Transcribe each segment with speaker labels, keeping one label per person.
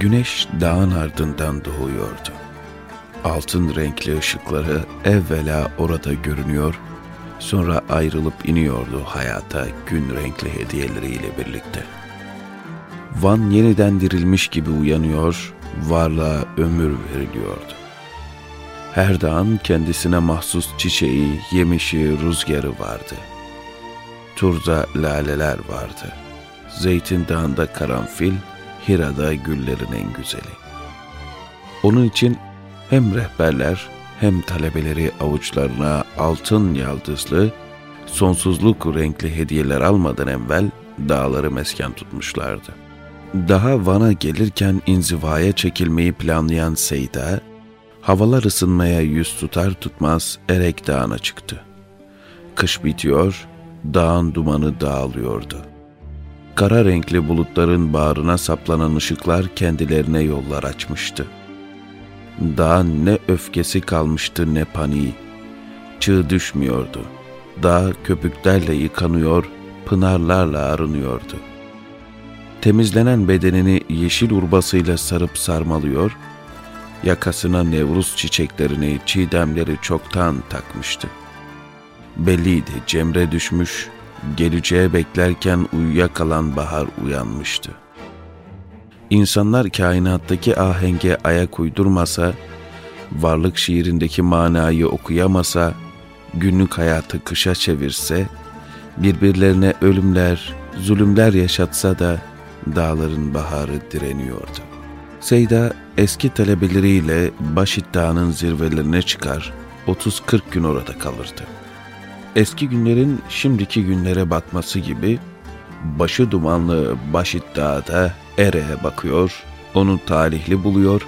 Speaker 1: Güneş dağın ardından doğuyordu. Altın renkli ışıkları evvela orada görünüyor, sonra ayrılıp iniyordu hayata gün renkli hediyeleriyle birlikte. Van yeniden dirilmiş gibi uyanıyor, varlığa ömür veriliyordu. Her dağın kendisine mahsus çiçeği, yemişi, rüzgarı vardı. Turda laleler vardı. Zeytin Dağı'nda karanfil, Hira'da güllerin en güzeli. Onun için hem rehberler hem talebeleri avuçlarına altın yaldızlı, sonsuzluk renkli hediyeler almadan evvel dağları mesken tutmuşlardı. Daha Van'a gelirken inzivaya çekilmeyi planlayan Seyda, havalar ısınmaya yüz tutar tutmaz Erek Dağı'na çıktı. Kış bitiyor, dağın dumanı dağılıyordu. Kara renkli bulutların bağrına saplanan ışıklar kendilerine yollar açmıştı. Dağın ne öfkesi kalmıştı ne paniği. Çığ düşmüyordu. Dağ köpüklerle yıkanıyor, pınarlarla arınıyordu. Temizlenen bedenini yeşil urbasıyla sarıp sarmalıyor, yakasına nevruz çiçeklerini, çiğdemleri çoktan takmıştı. Belliydi cemre düşmüş, geleceğe beklerken uyuyakalan bahar uyanmıştı. İnsanlar kainattaki ahenge ayak uydurmasa, varlık şiirindeki manayı okuyamasa, günlük hayatı kışa çevirse, birbirlerine ölümler, zulümler yaşatsa da dağların baharı direniyordu. Seyda eski talebeleriyle Başit Dağı'nın zirvelerine çıkar, 30-40 gün orada kalırdı. Eski günlerin şimdiki günlere batması gibi başı dumanlı Başit Dağı'da Ere'ye bakıyor, onu talihli buluyor,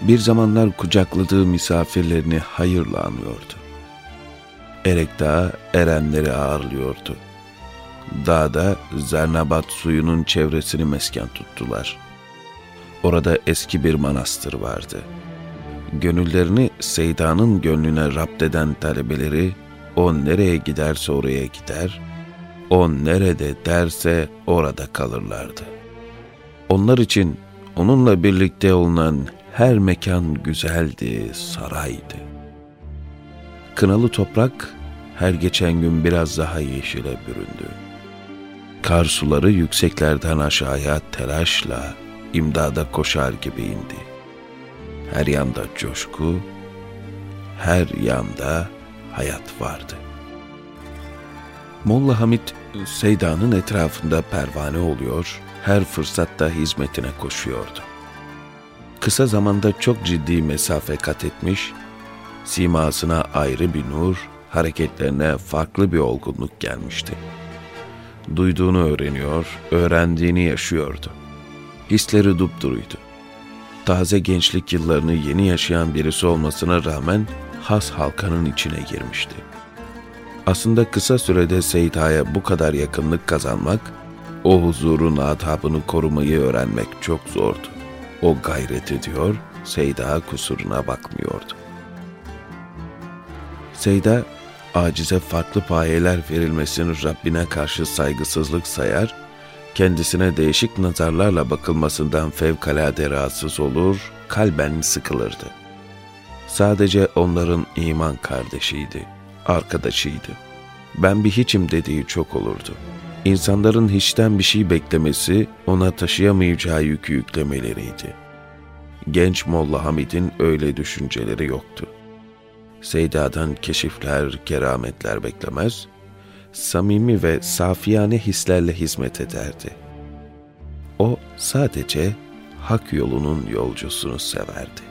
Speaker 1: bir zamanlar kucakladığı misafirlerini hayırla anıyordu. Erek Dağı erenleri ağırlıyordu. Dağda Zernabat suyunun çevresini mesken tuttular. Orada eski bir manastır vardı. Gönüllerini Seyda'nın gönlüne rapt eden talebeleri, o nereye giderse oraya gider, o nerede derse orada kalırlardı. Onlar için onunla birlikte olunan her mekan güzeldi, saraydı. Kınalı toprak her geçen gün biraz daha yeşile büründü. Kar suları yükseklerden aşağıya telaşla imdada koşar gibi indi. Her yanda coşku, her yanda hayat vardı. Molla Hamit Seyda'nın etrafında pervane oluyor, her fırsatta hizmetine koşuyordu. Kısa zamanda çok ciddi mesafe kat etmiş, simasına ayrı bir nur, hareketlerine farklı bir olgunluk gelmişti. Duyduğunu öğreniyor, öğrendiğini yaşıyordu. Hisleri dupduruydu. Taze gençlik yıllarını yeni yaşayan birisi olmasına rağmen has halkanın içine girmişti. Aslında kısa sürede Seyita'ya bu kadar yakınlık kazanmak, o huzurun adabını korumayı öğrenmek çok zordu. O gayret ediyor, Seyda kusuruna bakmıyordu. Seyda, acize farklı payeler verilmesini Rabbine karşı saygısızlık sayar, kendisine değişik nazarlarla bakılmasından fevkalade rahatsız olur, kalben sıkılırdı. Sadece onların iman kardeşiydi, arkadaşıydı. Ben bir hiçim dediği çok olurdu. İnsanların hiçten bir şey beklemesi ona taşıyamayacağı yükü yüklemeleriydi. Genç Molla Hamid'in öyle düşünceleri yoktu. Seyda'dan keşifler, kerametler beklemez, samimi ve safiyane hislerle hizmet ederdi. O sadece hak yolunun yolcusunu severdi.